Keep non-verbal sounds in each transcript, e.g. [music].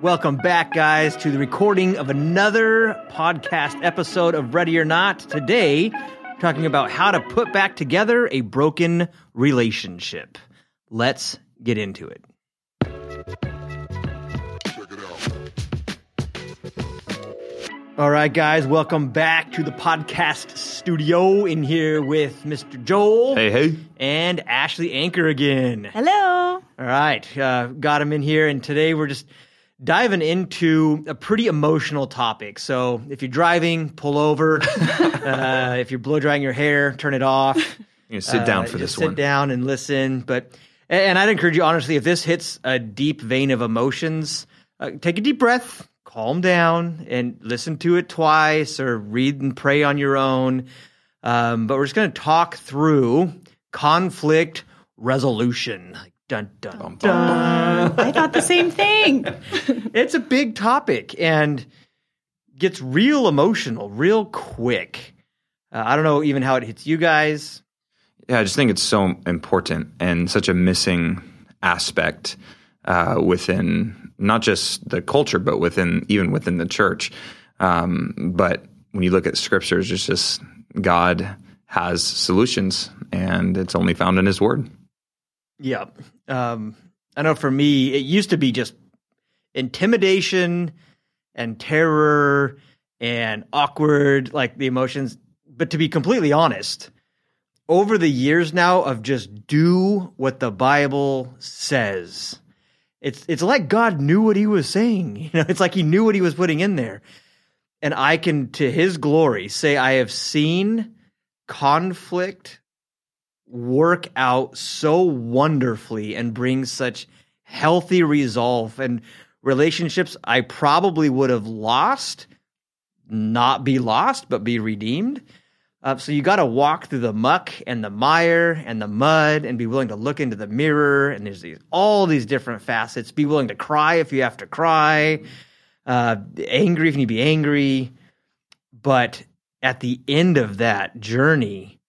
Welcome back, guys, to the recording of another podcast episode of Ready or Not. Today, talking about how to put back together a broken relationship. Let's get into it. All right, guys, welcome back to the podcast studio. In here with Mr. Joel Hey, hey. and Ashley Anchor again. Hello. All right, uh, got him in here, and today we're just diving into a pretty emotional topic. So if you're driving, pull over. [laughs] uh, if you're blow drying your hair, turn it off. You sit down Uh, for this sit one. Sit down and listen. But and I'd encourage you honestly, if this hits a deep vein of emotions, uh, take a deep breath, calm down, and listen to it twice, or read and pray on your own. Um, but we're just going to talk through conflict resolution. Like, Dun dun dun. I thought the same thing. [laughs] It's a big topic and gets real emotional real quick. Uh, I don't know even how it hits you guys. Yeah, I just think it's so important and such a missing aspect uh, within not just the culture, but within even within the church. Um, but when you look at scriptures, it's just God has solutions, and it's only found in His Word. Yeah. Um, I know for me, it used to be just intimidation and terror and awkward, like the emotions. But to be completely honest, over the years now of just do what the Bible says, it's it's like God knew what He was saying. [laughs] You know, it's like He knew what He was putting in there, and I can, to His glory, say I have seen conflict work out so wonderfully and bring such healthy resolve and relationships I probably would have lost, not be lost, but be redeemed. Uh, so you got to walk through the muck and the mire and the mud and be willing to look into the mirror. And there's these, all these different facets. Be willing to cry if you have to cry, uh, angry if you need to be angry. But at the end of that journey,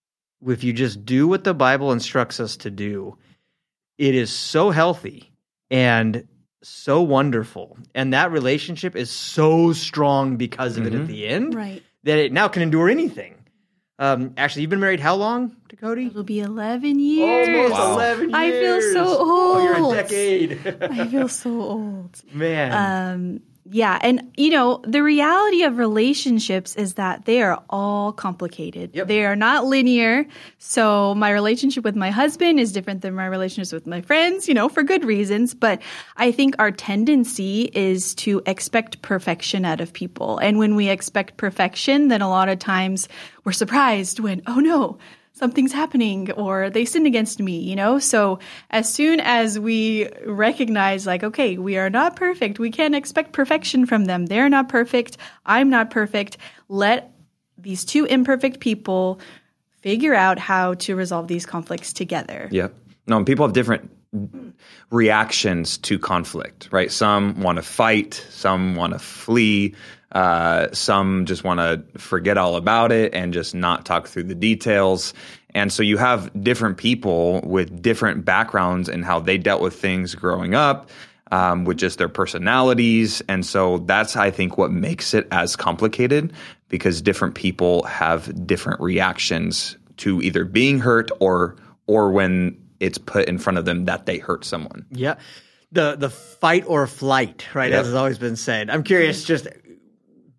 if you just do what the Bible instructs us to do, it is so healthy and so wonderful. And that relationship is so strong because of it at the end Right. that it now can endure anything. Um, actually, you've been married how long to Cody? It'll be 11 years. Almost Wow. 11 years. I feel so Oh, you're a old. decade. [laughs] I feel [laughs] so old. Man. Um, yeah. And, you know, the reality of relationships is that they are all complicated. Yep. They are not linear. So my relationship with my husband is different than my relationships with my friends, you know, for good reasons. But I think our tendency is to expect perfection out of people. And when we expect perfection, then a lot of times we're surprised when, oh no, something's happening or they sinned against me, you know? So as soon as we recognize, like, okay, we are not perfect, we can't expect perfection from them. They're not perfect. I'm not perfect. Let these two imperfect people figure out how to resolve these conflicts together. Yep. No, people have different reactions to conflict, right? Some want to fight, some want to flee, uh, some just want to forget all about it and just not talk through the details. And so you have different people with different backgrounds and how they dealt with things growing up. Um, with just their personalities. And so that's, I think, what makes it as complicated because different people have different reactions to either being hurt or or when it's put in front of them that they hurt someone. Yeah. The the fight or flight, right? Yep. As has always been said. I'm curious just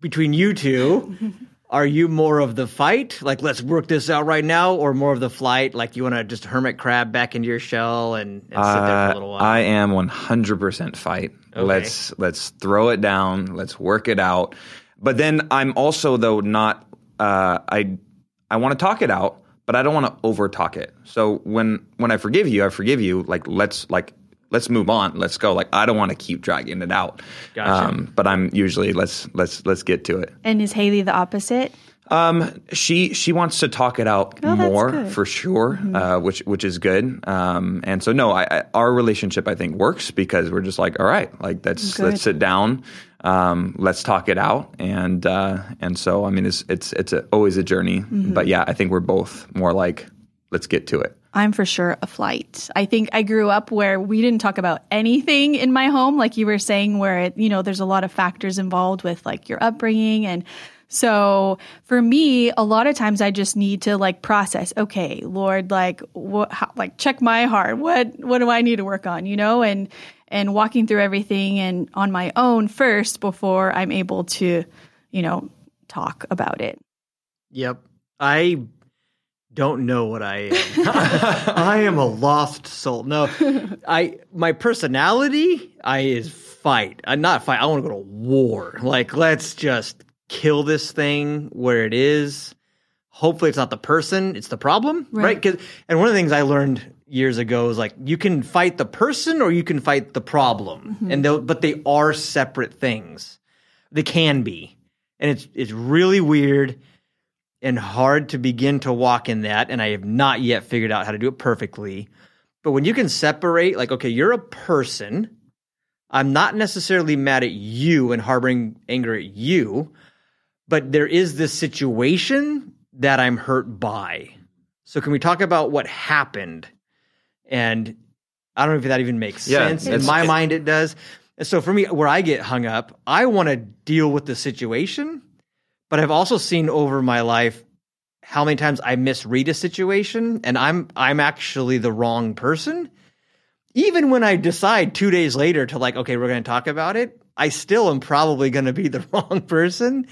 between you two, [laughs] are you more of the fight, like let's work this out right now, or more of the flight, like you want to just hermit crab back into your shell and, and sit there for a Uh, little while? I am 100% fight. Let's let's throw it down. Let's work it out. But then I'm also though not uh, I I want to talk it out, but I don't want to over talk it. So when when I forgive you, I forgive you. Like let's like let's move on. Let's go. Like I don't want to keep dragging it out. Gotcha. but I'm usually let's let's let's get to it. And is Haley the opposite? Um, she she wants to talk it out Oh, more for sure, uh, which which is good. Um, and so no, I, I, our relationship I think works because we're just like, all right, like let's Good. let's sit down, um, let's talk it out, and uh, and so I mean it's it's it's a, always a journey, Mm-hmm. but yeah, I think we're both more like let's get to it. I'm for sure a flight. I think I grew up where we didn't talk about anything in my home, like you were saying, where it, you know, there's a lot of factors involved with like your upbringing. And so for me, a lot of times I just need to like process, okay, Lord, like what, like check my heart. What, what do I need to work on, you know? And, and walking through everything and on my own first before I'm able to, you know, talk about it. Yep. I don't know what I am. [laughs] I am a lost soul. No, I my personality I is fight. I'm not fight. I want to go to war. Like let's just kill this thing where it is. Hopefully, it's not the person; it's the problem, right? right? and one of the things I learned years ago is like you can fight the person or you can fight the problem, mm-hmm. and but they are separate things. They can be, and it's it's really weird and hard to begin to walk in that. And I have not yet figured out how to do it perfectly. But when you can separate, like, okay, you're a person. I'm not necessarily mad at you and harboring anger at you, but there is this situation that I'm hurt by. So can we talk about what happened? And I don't know if that even makes yeah, sense. In my mind, it does. And so for me, where I get hung up, I want to deal with the situation but I've also seen over my life how many times I misread a situation and I'm I'm actually the wrong person. Even when I decide 2 days later to like okay, we're going to talk about it, I still am probably going to be the [laughs] wrong person.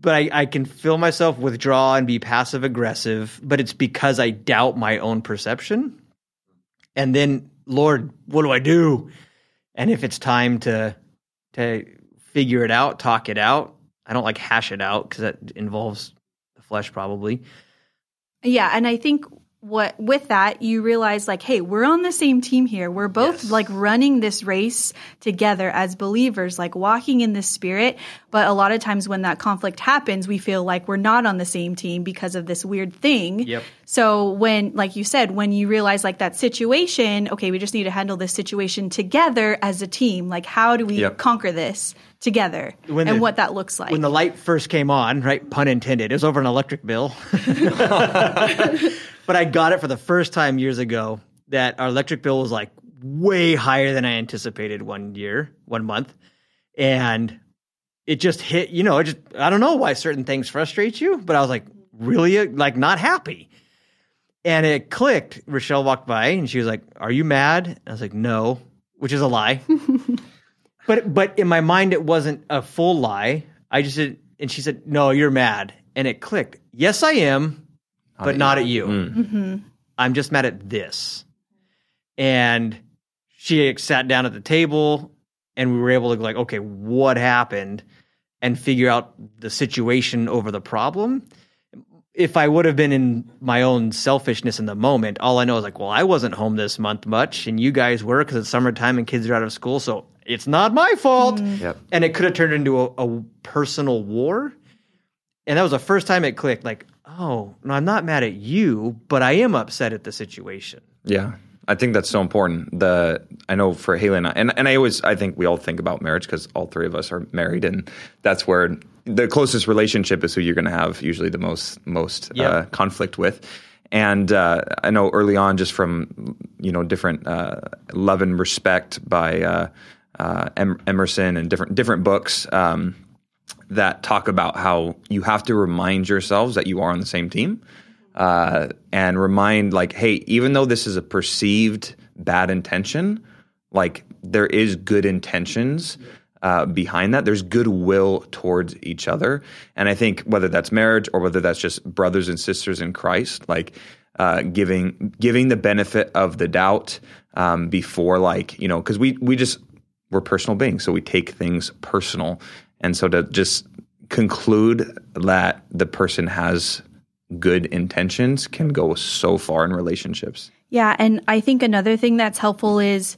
But I, I can feel myself withdraw and be passive aggressive, but it's because I doubt my own perception. And then, Lord, what do I do? And if it's time to to figure it out, talk it out, I don't like hash it out because that involves the flesh probably. Yeah, and I think what with that you realize like hey we're on the same team here we're both yes. like running this race together as believers like walking in the spirit but a lot of times when that conflict happens we feel like we're not on the same team because of this weird thing yep. so when like you said when you realize like that situation okay we just need to handle this situation together as a team like how do we yep. conquer this together when and the, what that looks like. When the light first came on, right, pun intended, it was over an electric bill. [laughs] [laughs] but I got it for the first time years ago that our electric bill was like way higher than I anticipated one year, one month. And it just hit, you know, it just, I don't know why certain things frustrate you, but I was like, really, like, not happy. And it clicked. Rochelle walked by and she was like, Are you mad? I was like, No, which is a lie. [laughs] but but in my mind, it wasn't a full lie. I just said, and she said, "No, you're mad," and it clicked. Yes, I am, but not at you. Mm. Mm-hmm. I'm just mad at this. And she sat down at the table, and we were able to like, okay, what happened, and figure out the situation over the problem. If I would have been in my own selfishness in the moment, all I know is like, well, I wasn't home this month much, and you guys were because it's summertime and kids are out of school, so it's not my fault. Mm. Yep. And it could have turned into a, a, personal war. And that was the first time it clicked like, oh, no, I'm not mad at you, but I am upset at the situation. Yeah. I think that's so important. The I know for Haley and I, and, and I always I think we all think about marriage because all three of us are married, and that's where the closest relationship is who you're going to have usually the most most yep. uh, conflict with. And uh, I know early on, just from you know different uh, love and respect by uh, uh, Emerson and different different books um, that talk about how you have to remind yourselves that you are on the same team, uh, and remind like, hey, even though this is a perceived bad intention, like there is good intentions. Uh, behind that, there's goodwill towards each other, and I think whether that's marriage or whether that's just brothers and sisters in Christ, like uh, giving giving the benefit of the doubt um, before like you know because we we just we're personal beings, so we take things personal. And so to just conclude that the person has good intentions can go so far in relationships. Yeah, and I think another thing that's helpful is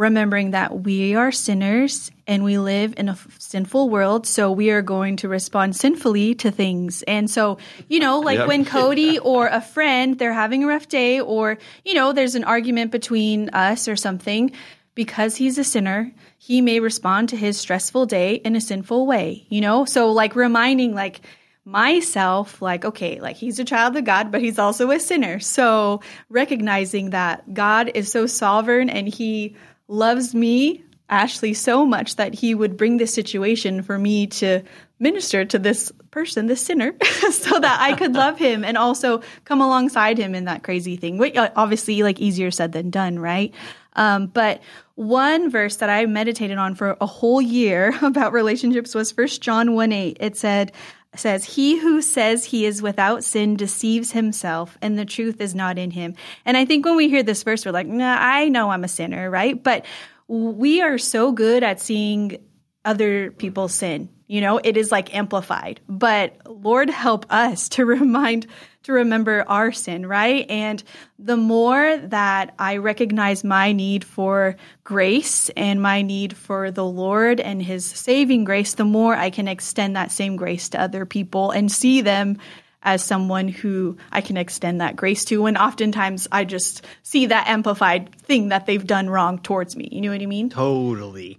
remembering that we are sinners and we live in a sinful world, so we are going to respond sinfully to things. And so, you know, like yep. when [laughs] Cody or a friend, they're having a rough day or, you know, there's an argument between us or something, because he's a sinner, he may respond to his stressful day in a sinful way, you know? So like reminding like myself like okay like he's a child of god but he's also a sinner so recognizing that god is so sovereign and he loves me ashley so much that he would bring this situation for me to minister to this person this sinner [laughs] so that i could love him and also come alongside him in that crazy thing which uh, obviously like easier said than done right um, but one verse that I meditated on for a whole year [laughs] about relationships was First John 1 8. It said, says, He who says he is without sin deceives himself, and the truth is not in him. And I think when we hear this verse, we're like, nah, I know I'm a sinner, right? But we are so good at seeing other people sin. You know, it is like amplified. But Lord help us to [laughs] remind to remember our sin, right? And the more that I recognize my need for grace and my need for the Lord and his saving grace, the more I can extend that same grace to other people and see them as someone who I can extend that grace to. And oftentimes I just see that amplified thing that they've done wrong towards me. You know what I mean? Totally.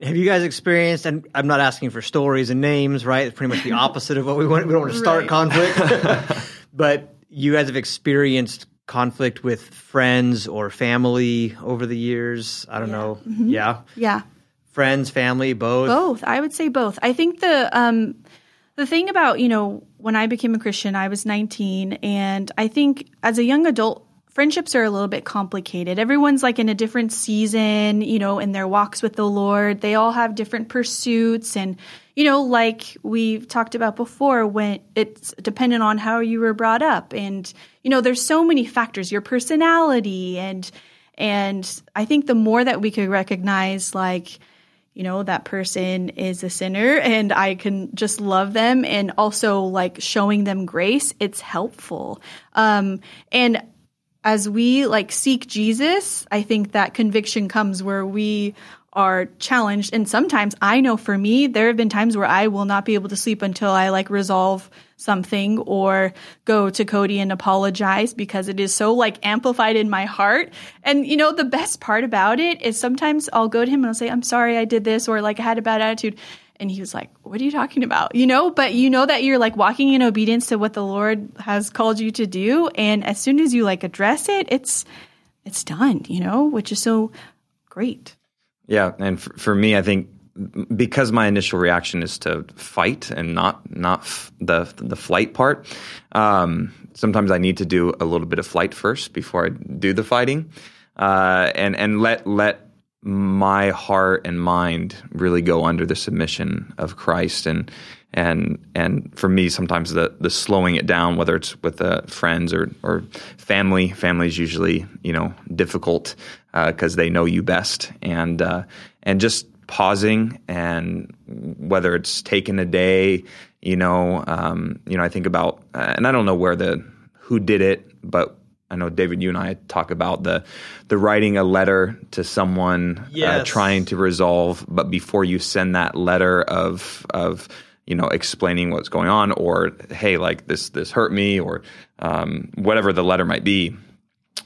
Have you guys experienced? And I'm not asking for stories and names, right? It's pretty much the opposite of what we want. We don't want to start Right. conflict, [laughs] but you guys have experienced conflict with friends or family over the years. I don't know. Yeah, Yeah. friends, family, both. Both. I would say both. I think the um the thing about, you know, when I became a Christian, I was 19 and I think as a young adult friendships are a little bit complicated. Everyone's like in a different season, you know, in their walks with the Lord. They all have different pursuits and you know, like we've talked about before when it's dependent on how you were brought up. And you know, there's so many factors, your personality. And and I think the more that we could recognize like you know that person is a sinner and i can just love them and also like showing them grace it's helpful. Um and as we like seek jesus i think that conviction comes where we are challenged and sometimes i know for me there have been times where i will not be able to sleep until i like resolve something or go to Cody and apologize because it is so like amplified in my heart. And you know, the best part about it is sometimes I'll go to him and I'll say, I'm sorry I did this or like I had a bad attitude. And he was like, What are you talking about? You know, but you know that you're like walking in obedience to what the Lord has called you to do. And as soon as you like address it, it's it's done, you know, which is so great. Yeah, and for, for me, I think because my initial reaction is to fight and not not f- the the flight part. Um, sometimes I need to do a little bit of flight first before I do the fighting, uh, and and let let my heart and mind really go under the submission of Christ. And and and for me sometimes the the slowing it down whether it's with uh, friends or or family family is usually you know difficult because they know you best. And uh, and just pausing and whether it's taking a day you know um, you know I think about uh, and I don't know where the who did it but I know David, you and I talk about the the writing a letter to someone, uh, trying to resolve, but before you send that letter of of you know explaining what's going on, or hey, like this this hurt me, or um, whatever the letter might be,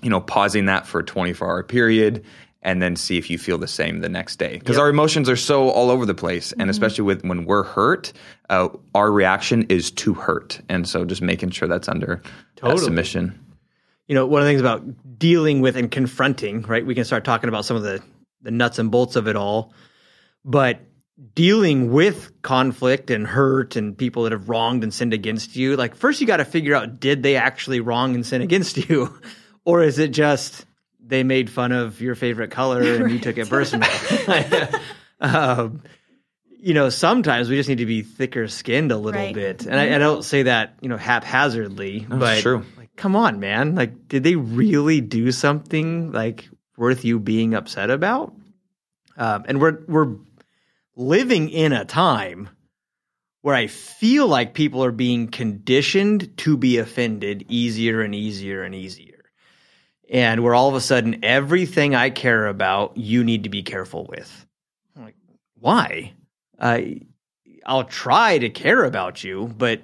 you know, pausing that for a twenty four hour period. And then see if you feel the same the next day, because our emotions are so all over the place, and especially with when we're hurt, uh, our reaction is to hurt, and so just making sure that's under that submission. You know, one of the things about dealing with and confronting, right? We can start talking about some of the, the nuts and bolts of it all. But dealing with conflict and hurt and people that have wronged and sinned against you, like first you got to figure out did they actually wrong and sin against [laughs] you? Or is it just they made fun of your favorite color and you took it personal? [laughs] [laughs] um, you know, sometimes we just need to be thicker skinned a little Right. bit. And I, I don't say that, you know, haphazardly, but true. Come on, man. Like, did they really do something like worth you being upset about? Um, and we're we're living in a time where I feel like people are being conditioned to be offended easier and easier and easier. And where all of a sudden everything I care about, you need to be careful with. I'm like, why? I I'll try to care about you, but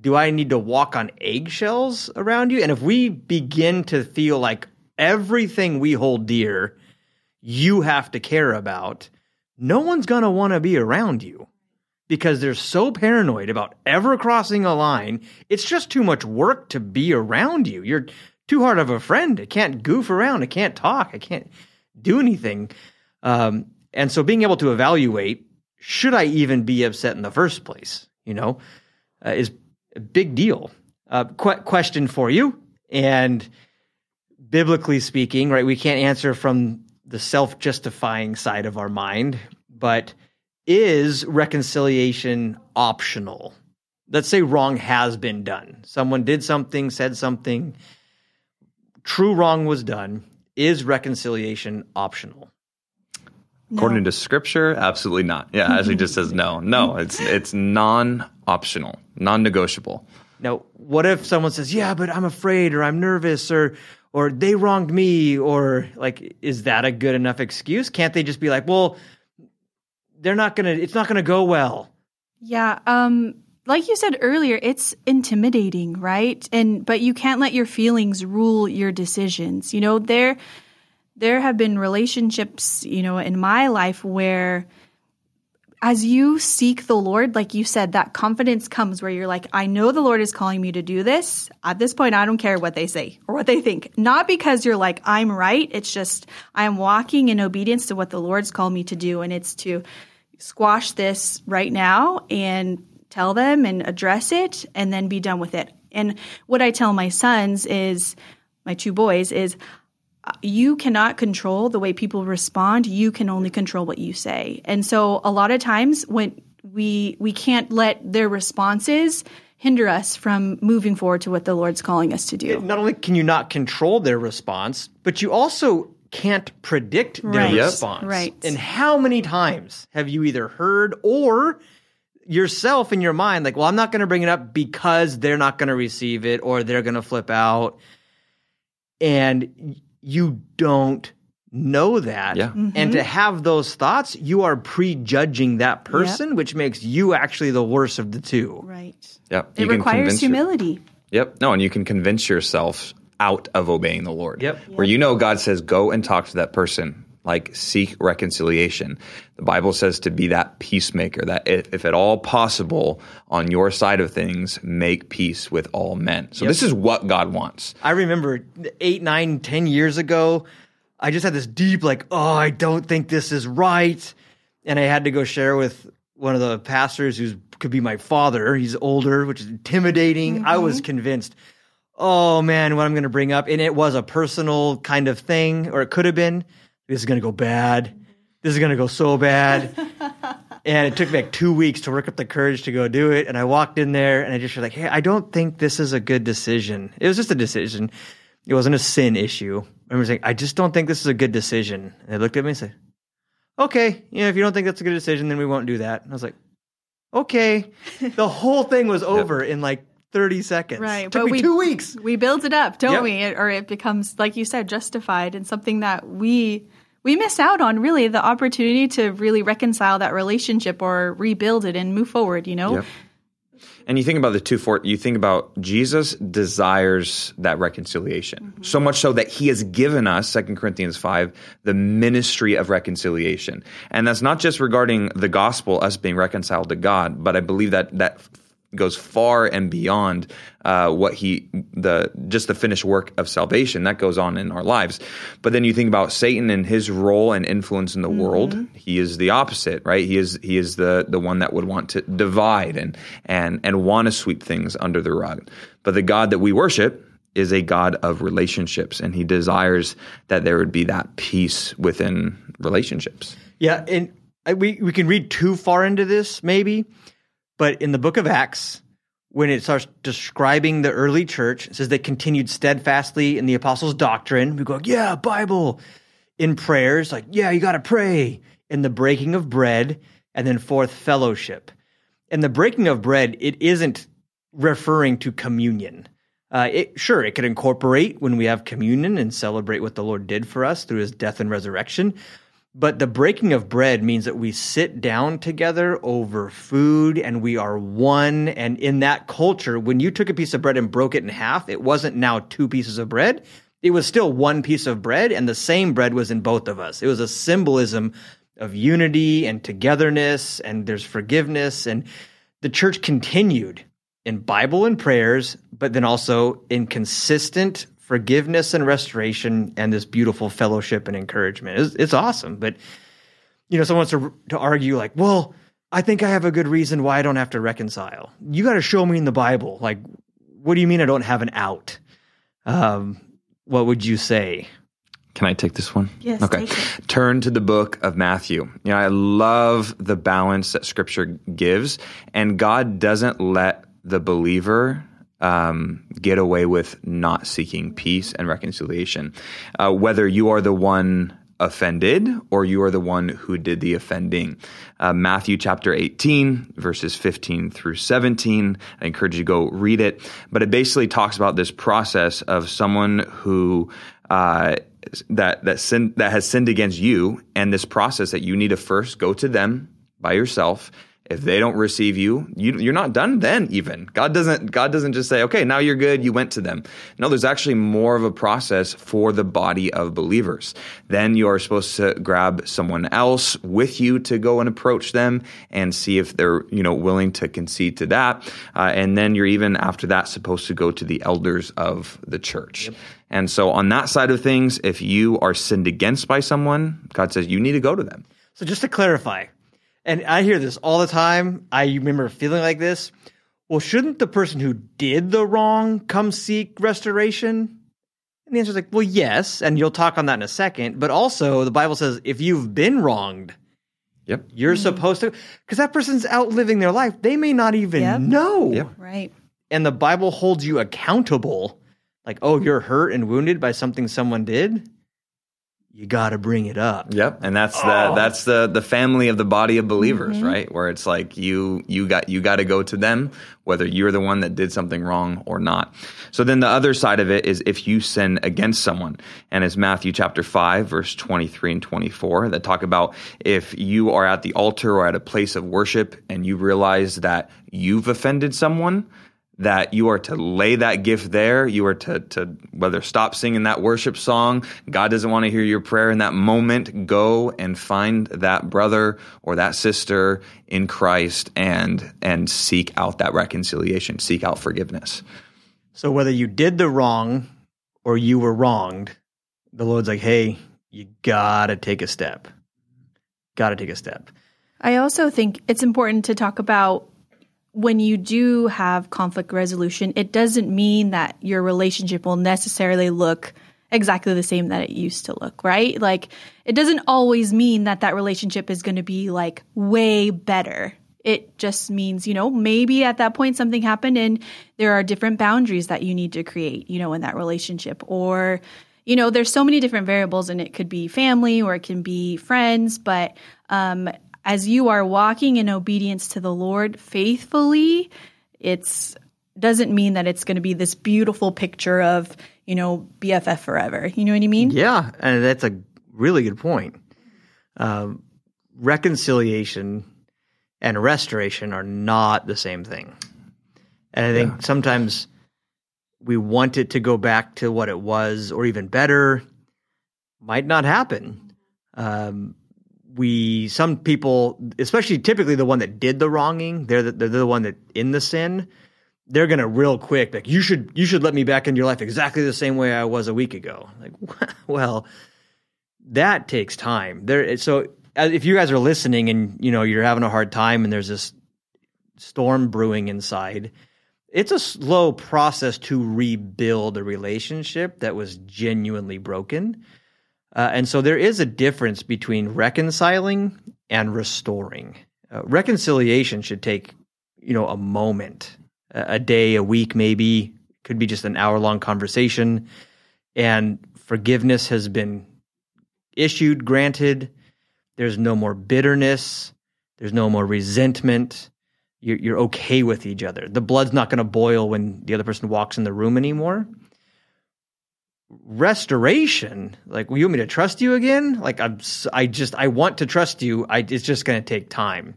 do I need to walk on eggshells around you? And if we begin to feel like everything we hold dear, you have to care about, no one's going to want to be around you. because they're so paranoid about ever crossing a line. It's just too much work to be around you. You're too hard of a friend. I can't goof around. I can't talk. I can't do anything. Um, and so being able to evaluate, should I even be upset in the first place? You know, uh, is big deal. Uh, qu- question for you. And biblically speaking, right, we can't answer from the self justifying side of our mind, but is reconciliation optional? Let's say wrong has been done. Someone did something, said something, true wrong was done. Is reconciliation optional? According to scripture, absolutely not. Yeah, as he just says no. No, it's it's non-optional, non-negotiable. Now, what if someone says, "Yeah, but I'm afraid or I'm nervous or or they wronged me or like is that a good enough excuse? Can't they just be like, "Well, they're not going to it's not going to go well." Yeah, um like you said earlier, it's intimidating, right? And but you can't let your feelings rule your decisions. You know, there there have been relationships, you know, in my life where as you seek the Lord, like you said, that confidence comes where you're like, I know the Lord is calling me to do this. At this point, I don't care what they say or what they think. Not because you're like, I'm right. It's just I'm walking in obedience to what the Lord's called me to do. And it's to squash this right now and tell them and address it and then be done with it. And what I tell my sons is, my two boys, is you cannot control the way people respond. You can only control what you say. And so a lot of times when we we can't let their responses hinder us from moving forward to what the Lord's calling us to do. Not only can you not control their response, but you also can't predict their Right. Response. Right. And how many times have you either heard or yourself in your mind, like, well, I'm not going to bring it up because they're not going to receive it or they're going to flip out. And you don't know that. Yeah. Mm-hmm. And to have those thoughts, you are prejudging that person, which makes you actually the worst of the two. Right. Yep. It You requires convince your- humility. Yep. No, and you can convince yourself out of obeying the Lord. Yep. Where you know God says, go and talk to that person, like seek reconciliation. The Bible says to be that peacemaker, that if, if at all possible, on your side of things, make peace with all men. So this is what God wants. I remember eight, nine, ten years ago, I just had this deep, like, oh, I don't think this is right. And I had to go share with one of the pastors who could be my father. He's older, which is intimidating. I was mm-hmm. convinced, oh man, what I'm going to bring up. And it was a personal kind of thing, or it could have been. This is going to go bad. This is going to go so bad. [laughs] And it took me like two weeks to work up the courage to go do it. And I walked in there and I just was like, hey, I don't think this is a good decision. It was just a decision. It wasn't a sin issue. I was like, I just don't think this is a good decision. And they looked at me and said, okay, you know, if you don't think that's a good decision, then we won't do that. And I was like, okay. [laughs] the whole thing was over in like 30 seconds. Right, It took but me we- two weeks. We build it up, don't Yep. we? It- or it becomes, like you said, justified and something that we we miss out on really the opportunity to really reconcile that relationship or rebuild it and move forward, you know? Yep. And you think about the two for you think about Jesus desires that reconciliation. Mm-hmm. So much so that he has given us, 2 Corinthians 5, the ministry of reconciliation. And that's not just regarding the gospel, us being reconciled to God, but I believe that that goes far and beyond uh, what he the just the finished work of salvation that goes on in our lives. But then you think about satan and his role and influence in the world. He is the opposite right? He is he is the the one that would want to divide and and and want to sweep things under the rug. But the god that we worship is a god of relationships and he desires that there would be that peace within relationships. Yeah, and we we can read too far into this maybe, but in the book of Acts, when it starts describing the early church, it says they continued steadfastly in the apostles' doctrine. We go, yeah, Bible. In prayers, like, yeah, you got to pray. In the breaking of bread, and then fourth, fellowship. And the breaking of bread, it isn't referring to communion. Uh, it, sure, it could incorporate when we have communion and celebrate what the Lord did for us through his death and resurrection. But the breaking of bread means that we sit down together over food and we are one. And in that culture, when you took a piece of bread and broke it in half, it wasn't now two pieces of bread. It was still one piece of bread, and the same bread was in both of us. It was a symbolism of unity and togetherness, and there's forgiveness. And the church continued in Bible and prayers, but then also in consistent forgiveness and restoration and this beautiful fellowship and encouragement. It's, it's awesome. But, you know, someone wants to, to argue, like, well, I think I have a good reason why I don't have to reconcile. You got to show me in the Bible. Like, what do you mean I don't have an out? Um, what would you say? Can I take this one? Yes, Okay. take it. Turn to the book of Matthew. You know, I love the balance that Scripture gives, and God doesn't let the believer um, get away with not seeking peace and reconciliation. Uh, whether you are the one offended or you are the one who did the offending. Uh, Matthew chapter 18, verses 15 through 17. I encourage you to go read it. But it basically talks about this process of someone who uh, that that sin, that has sinned against you, and this process that you need to first go to them by yourself. If they don't receive you, you you're not done then even. God doesn't God doesn't just say, "Okay, now you're good, you went to them." No, there's actually more of a process for the body of believers. Then you are supposed to grab someone else with you to go and approach them and see if they're, you know, willing to concede to that. Uh, and then you're even after that supposed to go to the elders of the church. And so on that side of things, if you are sinned against by someone, God says you need to go to them. So just to clarify, and I hear this all the time. I remember feeling like this. Well, shouldn't the person who did the wrong come seek restoration? And the answer is like, well, yes, and you'll talk on that in a second. But also, the Bible says if you've been wronged, Yep. you're supposed to, because that person's out living their life. They may not even Yep. know. Yep. Right. And the Bible holds you accountable. Like, oh, you're hurt and wounded by something someone did. You got to bring it up. Yep, and that's the oh. that's the the family of the body of believers, mm-hmm. right? Where it's like you you got you got to go to them whether you're the one that did something wrong or not. So then the other side of it is if you sin against someone, and it's Matthew chapter five verse twenty three and twenty four that talk about if you are at the altar or at a place of worship and you realize that you've offended someone that you are to lay that gift there. You are to, to whether stop singing that worship song. God doesn't want to hear your prayer in that moment. Go and find that brother or that sister in Christ and and seek out that reconciliation. Seek out forgiveness. So whether you did the wrong or you were wronged, the Lord's like, hey, you gotta take a step. Gotta take a step. I also think it's important to talk about when you do have conflict resolution, it doesn't mean that your relationship will necessarily look exactly the same that it used to look, right? Like it doesn't always mean that that relationship is going to be like way better. It just means, you know, maybe at that point something happened and there are different boundaries that you need to create, you know, in that relationship or you know, there's so many different variables and it could be family or it can be friends, but um as you are walking in obedience to the Lord faithfully, it's doesn't mean that it's going to be this beautiful picture of, you know, BFF forever. You know what I mean? Yeah, and that's a really good point. Um, reconciliation and restoration are not the same thing. And I think sometimes we want it to go back to what it was or even better. Might not happen. Um, we some people, especially typically the one that did the wronging, they're the, they're the one that in the sin. They're gonna real quick like you should you should let me back into your life exactly the same way I was a week ago. Like, [laughs] well, that takes time. There, so uh, if you guys are listening and you know you're having a hard time and there's this storm brewing inside, it's a slow process to rebuild a relationship that was genuinely broken. Uh, and so there is a difference between reconciling and restoring. Uh, reconciliation should take, you know, a moment, a, a day, a week, maybe. Could be just an hour long conversation. And forgiveness has been issued, granted. There's no more bitterness. There's no more resentment. You're, you're okay with each other. The blood's not going to boil when the other person walks in the room anymore restoration? Like well, you want me to trust you again? Like i'm i just i want to trust you. I it's just going to take time.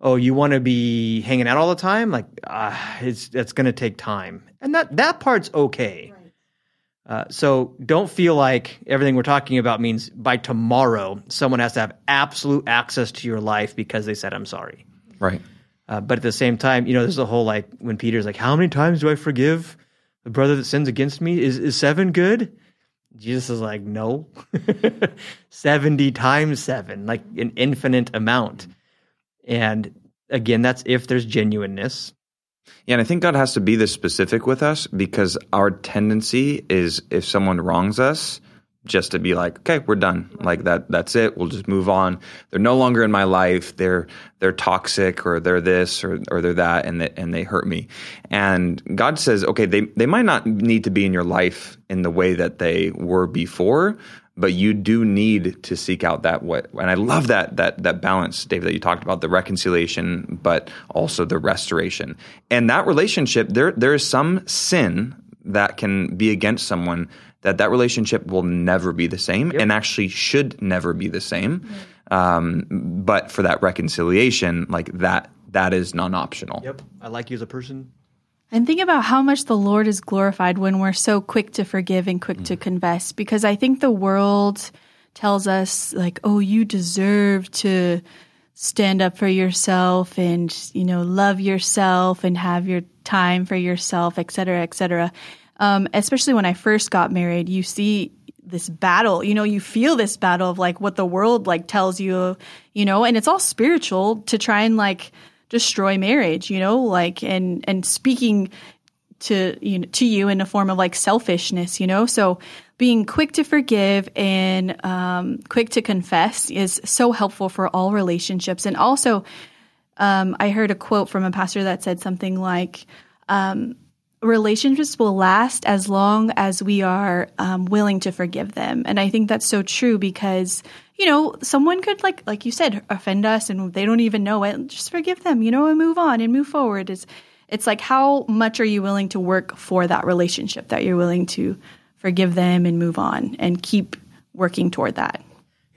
Oh you want to be hanging out all the time? Like uh, it's it's going to take time. And that that part's okay. Uh, so don't feel like everything we're talking about means by tomorrow someone has to have absolute access to your life because they said I'm sorry. Right. Uh, but at the same time, you know, there's a whole like when Peter's like, "How many times do I forgive the brother that sins against me? Is is seven good?" Jesus is like, "No, [laughs] seventy times seven, like an infinite amount." And again, that's if there's genuineness. Yeah, and I think God has to be this specific with us because our tendency is if someone wrongs us, just to be like, okay, we're done. Like that that's it. We'll just move on. They're no longer in my life. They're they're toxic or they're this or or they're that and they, and they hurt me. And God says, okay, they they might not need to be in your life in the way that they were before, but you do need to seek out that what and I love that that that balance, David, that you talked about, the reconciliation, but also the restoration. And that relationship, there there is some sin that can be against someone that that relationship will never be the same and actually should never be the same. Um, but for that reconciliation, like that, that is non-optional. Yep, I like you as a person. And think about how much the Lord is glorified when we're so quick to forgive and quick to confess. Because I think the world tells us, like, oh, you deserve to stand up for yourself and, you know, love yourself and have your time for yourself, et cetera, et cetera. Um, especially when I first got married, you see this battle, you know, you feel this battle of like what the world like tells you, you know, and it's all spiritual to try and like destroy marriage, you know, like and and speaking to you know to you in a form of like selfishness, you know. So being quick to forgive and um, quick to confess is so helpful for all relationships. And also, um, I heard a quote from a pastor that said something like. Um, relationships will last as long as we are um, willing to forgive them. And i think that's so true because you know someone could like like you said offend us and they don't even know it. Just forgive them you know and move on and move forward. It's it's like how much are you willing to work for that relationship that you're willing to forgive them and move on and keep working toward that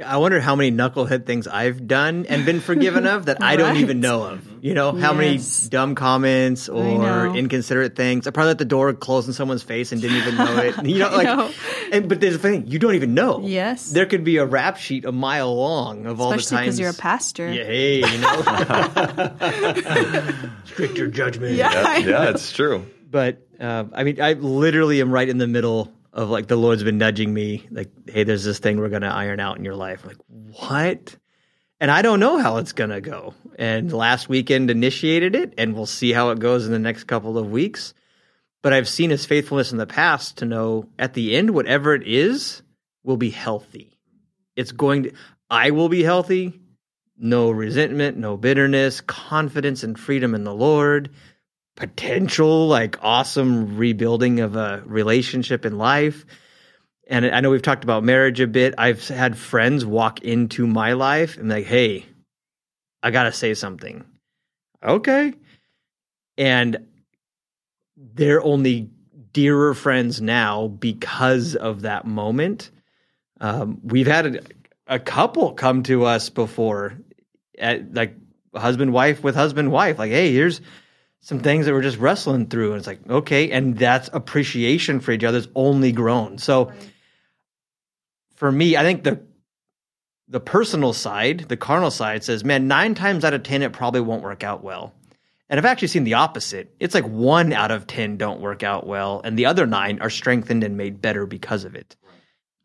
I wonder how many knucklehead things I've done and been forgiven of that I don't even [laughs] know of. You know, how many dumb comments or inconsiderate things. I probably let the door close in someone's face and didn't even know it. [laughs] You know, like, know. And, but there's a thing you don't even know. Yes. there could be a rap sheet a mile long of all the especially times. because you're a pastor Yeah, hey, you know, [laughs] stricter judgment. yeah, yeah, it's true. but uh, I mean, I literally am right in the middle of like the Lord's been nudging me, like, hey, there's this thing we're gonna iron out in your life. I'm like, what? And I don't know how it's gonna go. And last weekend initiated it, and we'll see how it goes in the next couple of weeks. But I've seen his faithfulness in the past to know at the end, whatever it is, will be healthy. It's going to, I will be healthy. No resentment, no bitterness, confidence and freedom in the Lord potential like awesome rebuilding of a relationship in life. And i know we've talked about marriage a bit. I've had friends walk into my life and like hey i gotta say something. Okay. And they're only dearer friends now because of that moment. Um, we've had a, a couple come to us before at, like husband wife with husband wife like hey here's some things that we're just wrestling through and it's like okay and that's appreciation for each other's only grown. So for me i think the the personal side the carnal side says man nine times out of ten it probably won't work out well. And i've actually seen the opposite. It's like one out of ten don't work out well and the other nine are strengthened and made better because of it.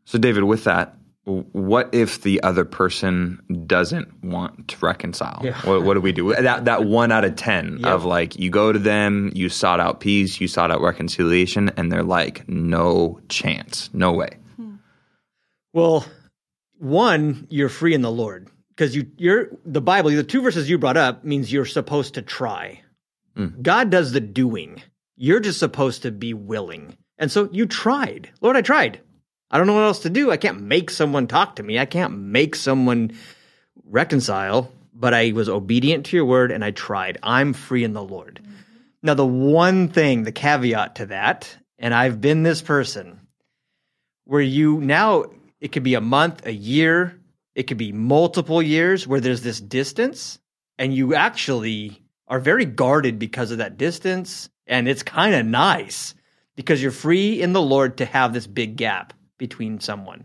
So, David, with that, w- what if the other person doesn't want to reconcile? Yeah. What, what do we do? That that one out of ten Yeah. of like you go to them, you sought out peace, you sought out reconciliation, and they're like, no chance, no way. Hmm. Well, one, you're free in the Lord because you you're the Bible. The two verses you brought up means you're supposed to try. Hmm. God does the doing. You're just supposed to be willing. And so you tried. Lord, I tried. I don't know what else to do. I can't make someone talk to me. I can't make someone reconcile, but I was obedient to your word and I tried. I'm free in the Lord. Mm-hmm. Now, the one thing, the caveat to that, and I've been this person where you now it could be a month, a year, it could be multiple years where there's this distance and you actually are very guarded because of that distance and it's kind of nice because you're free in the Lord to have this big gap between someone.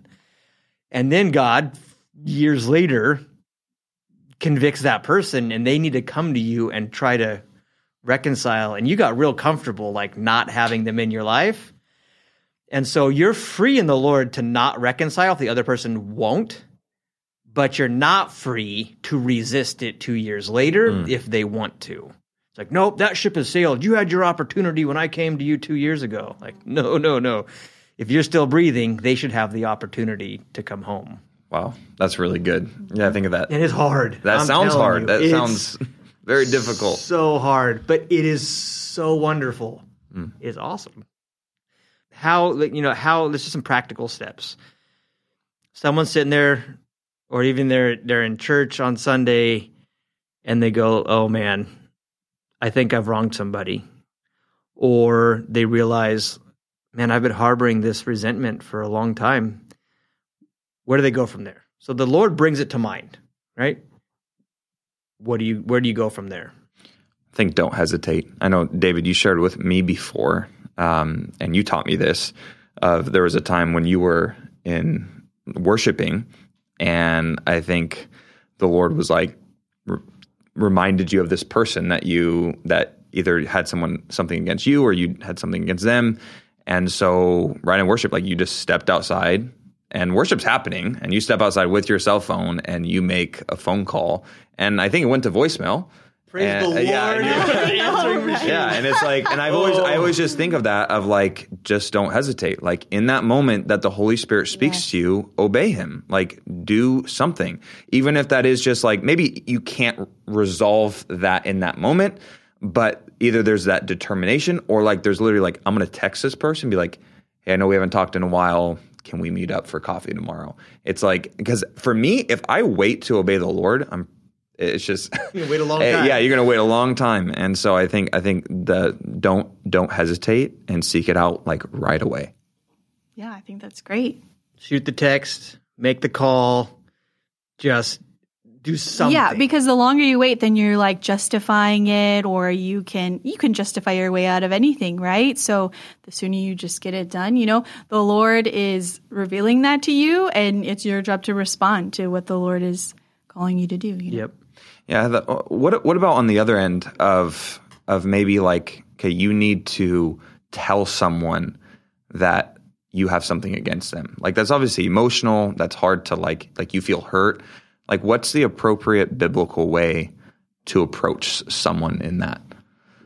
And then God, years later, convicts that person and they need to come to you and try to reconcile. And you got real comfortable, like not having them in your life. And so you're free in the Lord to not reconcile if the other person won't, but you're not free to resist it two years later hmm. if they want to. It's like, nope, that ship has sailed. You had your opportunity when I came to you two years ago. Like, no, no, no. If you're still breathing, they should have the opportunity to come home. Wow, that's really good. Yeah, think of that. It is hard. That I'm sounds hard. you. That sounds very difficult. So hard, but it is so wonderful. Hmm. It's awesome. How like, you know how? There's just some practical steps. Someone's sitting there, or even they're they're in church on Sunday, and they go, "Oh man, I think I've wronged somebody," or they realize, "Man, I've been harboring this resentment for a long time." Where do they go from there? So the Lord brings it to mind, right? What do you? Where do you go from there? I think don't hesitate. I know, David, you shared with me before, um, and you taught me this. Of there was a time when you were in worshiping, and I think the Lord was like re- reminded you of this person that you that either had someone something against you or you had something against them, and so right in worship, like you just stepped outside. And worship's happening, and you step outside with your cell phone and you make a phone call. And I think it went to voicemail. Praise And- the uh, Lord. yeah, and you're- [laughs] [laughs] yeah, and it's like, and I've always, I always just think of that of like, just don't hesitate. Like in that moment that the Holy Spirit speaks to you, obey Him. Like do something, even if that is just like maybe you can't resolve that in that moment, but either there's that determination or like there's literally like I'm gonna text this person, be like, hey, I know we haven't talked in a while. Can we meet up for coffee tomorrow? It's like because for me, if I wait to obey the Lord, I'm. It's just [laughs] You wait a long [laughs] time. Yeah, you're going to wait a long time, and so I think I think the don't don't hesitate and seek it out like right away. Yeah, I think that's great. Shoot the text, make the call, just do something. Yeah, because the longer you wait, then you're like justifying it, or you can you can justify your way out of anything, right? So the sooner you just get it done, you know, the Lord is revealing that to you, and it's your job to respond to what the Lord is calling you to do. You know? Yep. Yeah. The, uh, what what about on the other end of of maybe like okay, you need to tell someone that you have something against them. Like that's obviously emotional. That's hard to like like you feel hurt. Like what's the appropriate biblical way to approach someone in that?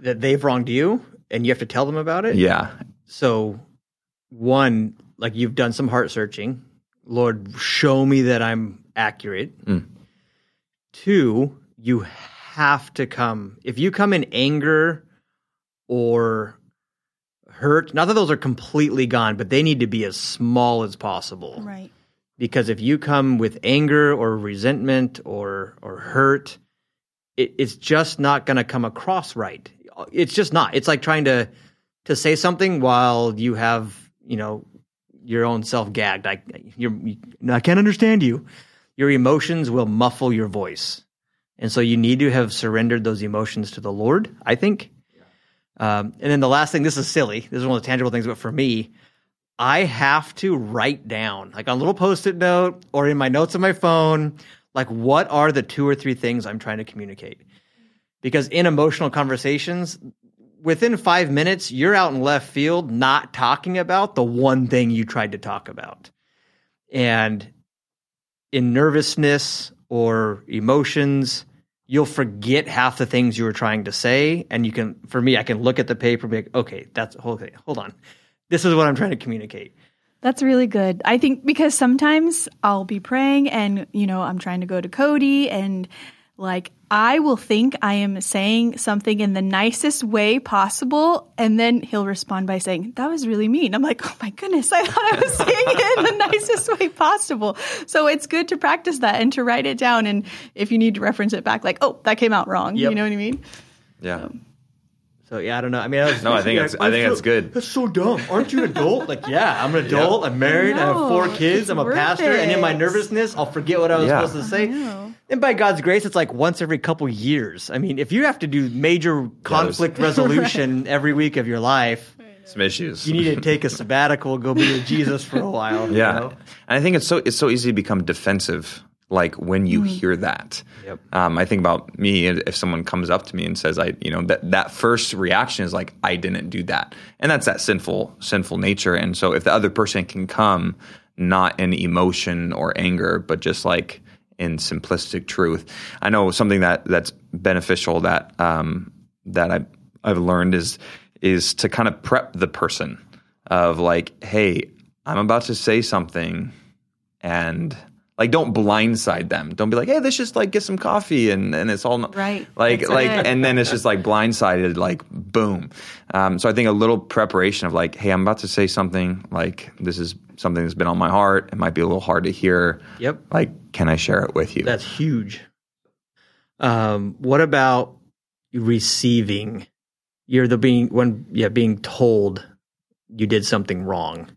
That they've wronged you and you have to tell them about it. Yeah. So, one, like you've done some heart searching. Lord, show me that I'm accurate. Mm. Two, you have to come. If you come in anger or hurt, not that those are completely gone, but they need to be as small as possible. Right. Because if you come with anger or resentment or or hurt it, it's just not going to come across right. It's just not. It's like trying to to say something while you have you know your own self gagged. I you're i can't understand you. Your emotions will muffle your voice. And so you need to have surrendered those emotions to the lord i think. Um, and then the last thing this is silly. This is one of the tangible things but for me I have to write down, like on a little post it note or in my notes on my phone, like what are the two or three things I'm trying to communicate. Because in emotional conversations, within five minutes, you're out in left field not talking about the one thing you tried to talk about. And in nervousness or emotions, you'll forget half the things you were trying to say. And you can, for me, I can look at the paper and be like, okay, that's okay, hold on. This is what I'm trying to communicate. That's really good. I think because sometimes I'll be praying and, you know, I'm trying to go to Cody and like I will think I am saying something in the nicest way possible. And then he'll respond by saying, that was really mean. I'm like, oh my goodness, I thought I was saying it in the nicest way possible. So it's good to practice that and to write it down. And if you need to reference it back, like, oh, that came out wrong. Yep. You know what I mean? Yeah. So yeah, I don't know. I mean, I was No, I think like, it's- I think feel- it's good. That's so dumb. Aren't you an adult? like, yeah, I'm an [laughs] adult. I'm married. I have four kids. It's I'm a worth pastor. And in my nervousness, I'll forget what I was Yeah. supposed to say. And by God's grace, it's like once every couple years. I mean, if you have to do major conflict [laughs] resolution every week of your life, some issues. You need to [laughs] take a sabbatical, go be with Jesus for a while. you Yeah, know? and I think it's so it's so easy to become defensive. Like when you hear that, Yep. um, I think about me. If someone comes up to me and says, "I," you know, that that first reaction is like, "I didn't do that," and that's that sinful sinful nature. And so, if the other person can come not in emotion or anger, but just like in simplistic truth, I know something that that's beneficial that um, that I I've learned is is to kind of prep the person of like, hey, I'm about to say something and like don't blindside them. Don't be like, hey, let's just like get some coffee and, and it's all not, Right. Like That's like it. and then it's just like blindsided, like boom. Um, so I think a little preparation of like, hey, I'm about to say something, like this is something that's been on my heart. It might be a little hard to hear. Yep. Like, can I share it with you? That's huge. Um, what about receiving? You're the being when yeah being told you did something wrong,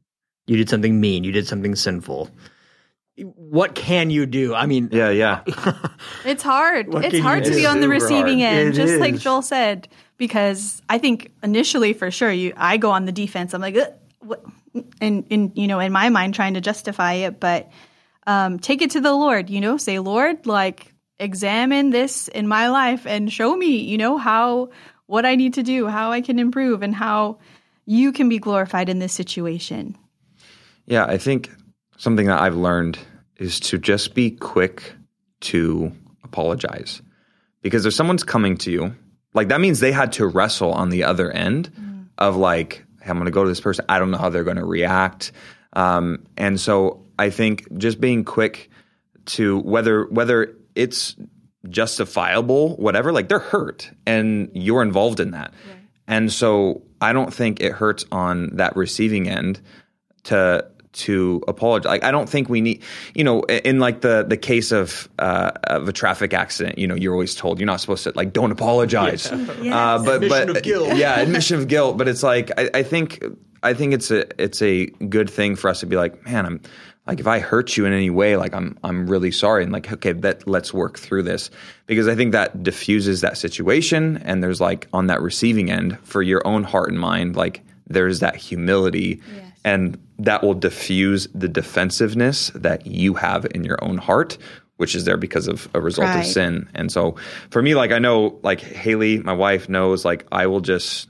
you did something mean, you did something sinful. What can you do? I mean, yeah, yeah. [laughs] It's hard. What it's hard to do? be on the receiving hard. end, It just like. Joel said. Because I think initially, for sure, you I go on the defense. I'm like, "Ugh, what? and in you know, in my mind, trying to justify it, but um, take it to the Lord. You know, say, Lord, like examine this in my life and show me, you know, how what I need to do, how I can improve, and how you can be glorified in this situation. Yeah, I think something that I've learned is to just be quick to apologize. Because if someone's coming to you, like that means they had to wrestle on the other end of like, hey, I'm going to go to this person. I don't know how they're going to react. Um, and so I think just being quick to whether whether it's justifiable, whatever, like they're hurt and you're involved in that. And so I don't think it hurts on that receiving end to to apologize. Like I don't think we need, you know, in like the the case of uh, of a traffic accident, you know, you're always told you're not supposed to like don't apologize. Uh, but Admission but of guilt. [laughs] yeah, admission of guilt. But it's like I, I think I think it's a it's a good thing for us to be like, man, I'm like if I hurt you in any way, like I'm I'm really sorry, and like okay, that let's work through this because I think that diffuses that situation, and there's like on that receiving end for your own heart and mind, like there's that humility, Yes. and that will diffuse the defensiveness that you have in your own heart. Which is there because of a result of sin. And so for me, like I know, like Haley, my wife knows, like I will just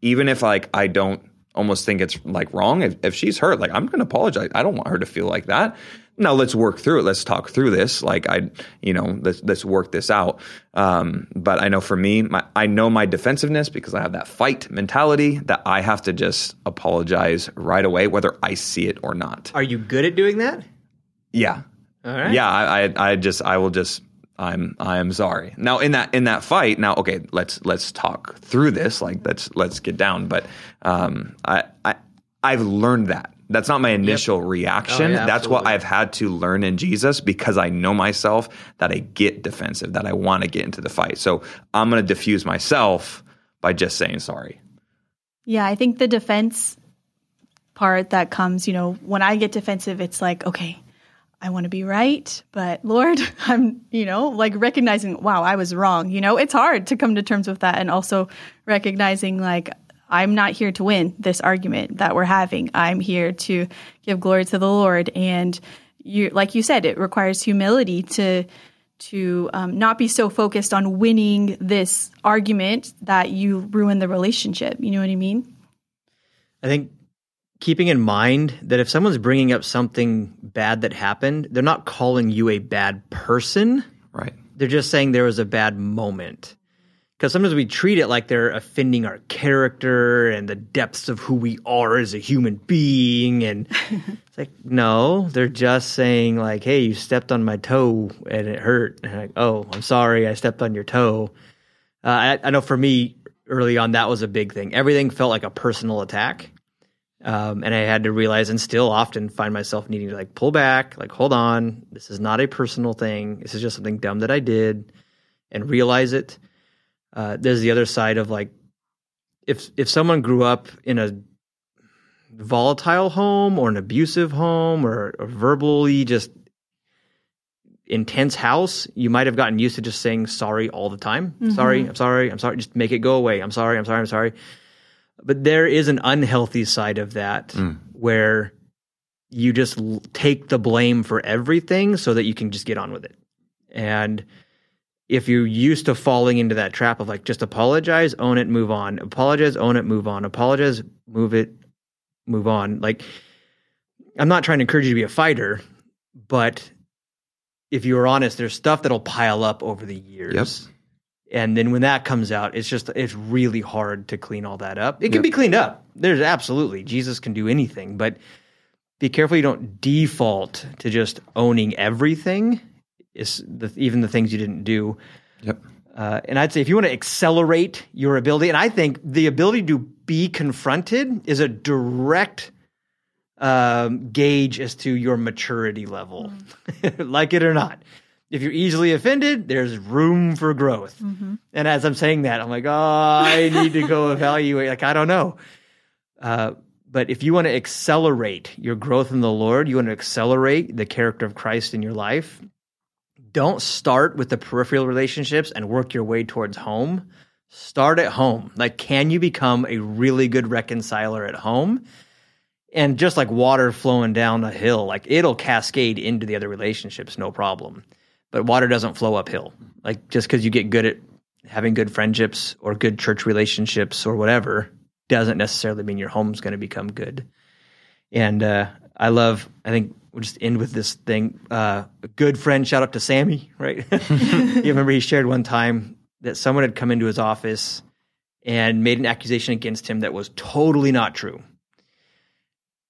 even if like I don't almost think it's like wrong, if, if she's hurt, like I'm going to apologize. I don't want her to feel like that. Now let's work through it. Let's talk through this. Like I, you know, let's let's work this out. Um, but I know for me, my, I know my defensiveness because I have that fight mentality that I have to just apologize right away, whether I see it or not. are you good at doing that? Yeah. All right. Yeah, I, I, I just, I will just, I'm, I am sorry. Now in that, in that fight, now, okay, let's, let's talk through this. Like, let's, let's get down. But, um, I, I, I've learned that. That's not my initial oh, reaction. Oh, yeah, That's what. I've had to learn in Jesus because I know myself that I get defensive, that I want to get into the fight. So I'm going to diffuse myself by just saying sorry. Yeah, I think the defense part that comes, you know, when I get defensive, it's like, okay, I want to be right, but Lord, [laughs] I'm, you know, like recognizing, wow, I was wrong. You know, it's hard to come to terms with that and also recognizing like I'm not here to win this argument that we're having. I'm here to give glory to the Lord and you like you said, it requires humility to to um, not be so focused on winning this argument that you ruin the relationship. You know what I mean? I think keeping in mind that if someone's bringing up something bad that happened, they're not calling you a bad person. Right. They're just saying there was a bad moment. Because sometimes we treat it like they're offending our character and the depths of who we are as a human being. And [laughs] it's like, no, they're just saying, like, hey, you stepped on my toe and it hurt. And like, oh, I'm sorry, I stepped on your toe. Uh, I, I know for me, early on, that was a big thing. Everything felt like a personal attack. Um, and I had to realize and still often find myself needing to like pull back, like, hold on, this is not a personal thing. This is just something dumb that I did and realize it. Uh, there's the other side of like, if if someone grew up in a volatile home or an abusive home or a verbally just intense house, you might have gotten used to just saying sorry all the time. Sorry, I'm sorry, I'm sorry. Just make it go away. I'm sorry, I'm sorry, I'm sorry. But there is an unhealthy side of that where you just l- take the blame for everything so that you can just get on with it. And if you're used to falling into that trap of like just apologize, own it, move on, apologize, own it, move on, apologize, move it, move on. Like, I'm not trying to encourage you to be a fighter, but if you're honest, there's stuff that'll pile up over the years. Yep. And then when that comes out, it's just it's really hard to clean all that up. It can Yep. be cleaned up. There's absolutely Jesus can do anything, but be careful you don't default to just owning everything. Is the, even the things you didn't do. Yep. Uh, and I'd say if you want to accelerate your ability, and I think the ability to be confronted is a direct um, gauge as to your maturity level, [laughs] like it or not. If you're easily offended, there's room for growth. And as I'm saying that, I'm like, oh, I need to go [laughs] evaluate. Like, I don't know. Uh, but if you want to accelerate your growth in the Lord, you want to accelerate the character of Christ in your life, don't start with the peripheral relationships and work your way towards home. Start at home. Like, can you become a really good reconciler at home? And just like water flowing down a hill, like it'll cascade into the other relationships, no problem. But water doesn't flow uphill. Like, just because you get good at having good friendships or good church relationships or whatever doesn't necessarily mean your home's going to become good. And uh, I love, I think we'll just end with this thing. Uh, a good friend, shout out to Sammy, right? [laughs] you remember he shared one time that someone had come into his office and made an accusation against him that was totally not true.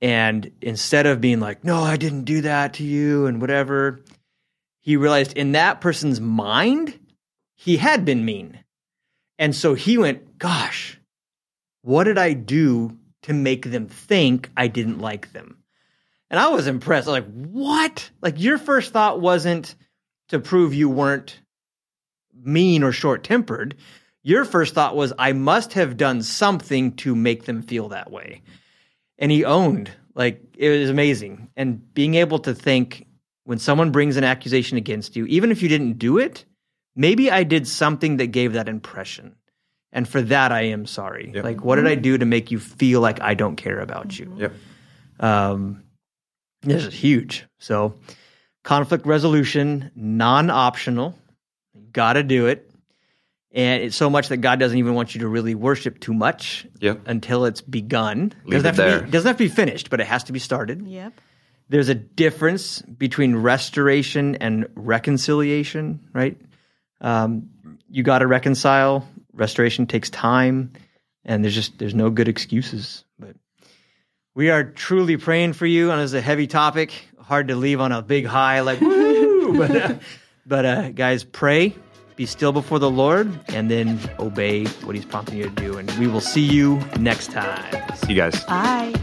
And instead of being like, no, I didn't do that to you and whatever, he realized in that person's mind, he had been mean. And so he went, gosh, what did I do to make them think I didn't like them? And I was impressed. I was like, what? Like, your first thought wasn't to prove you weren't mean or short tempered. Your first thought was, I must have done something to make them feel that way. And he owned, like, it was amazing. And being able to think when someone brings an accusation against you, even if you didn't do it, maybe I did something that gave that impression. And for that, I am sorry. Yep. Like, what did I do to make you feel like I don't care about you? Yep. Um, this is huge. So, conflict resolution, non optional. Got to do it. And it's so much that God doesn't even want you to really worship too much Yep. until it's begun. Leave doesn't, it have to there. be, doesn't have to be finished, but it has to be started. Yep. There's a difference between restoration and reconciliation, right? Um, you got to reconcile. Restoration takes time, and there's just there's no good excuses. But we are truly praying for you, and it's a heavy topic, hard to leave on a big high, like woo. [laughs] but uh, but uh, guys, pray, be still before the Lord, and then obey what He's prompting you to do. And we will see you next time. See you guys. Bye.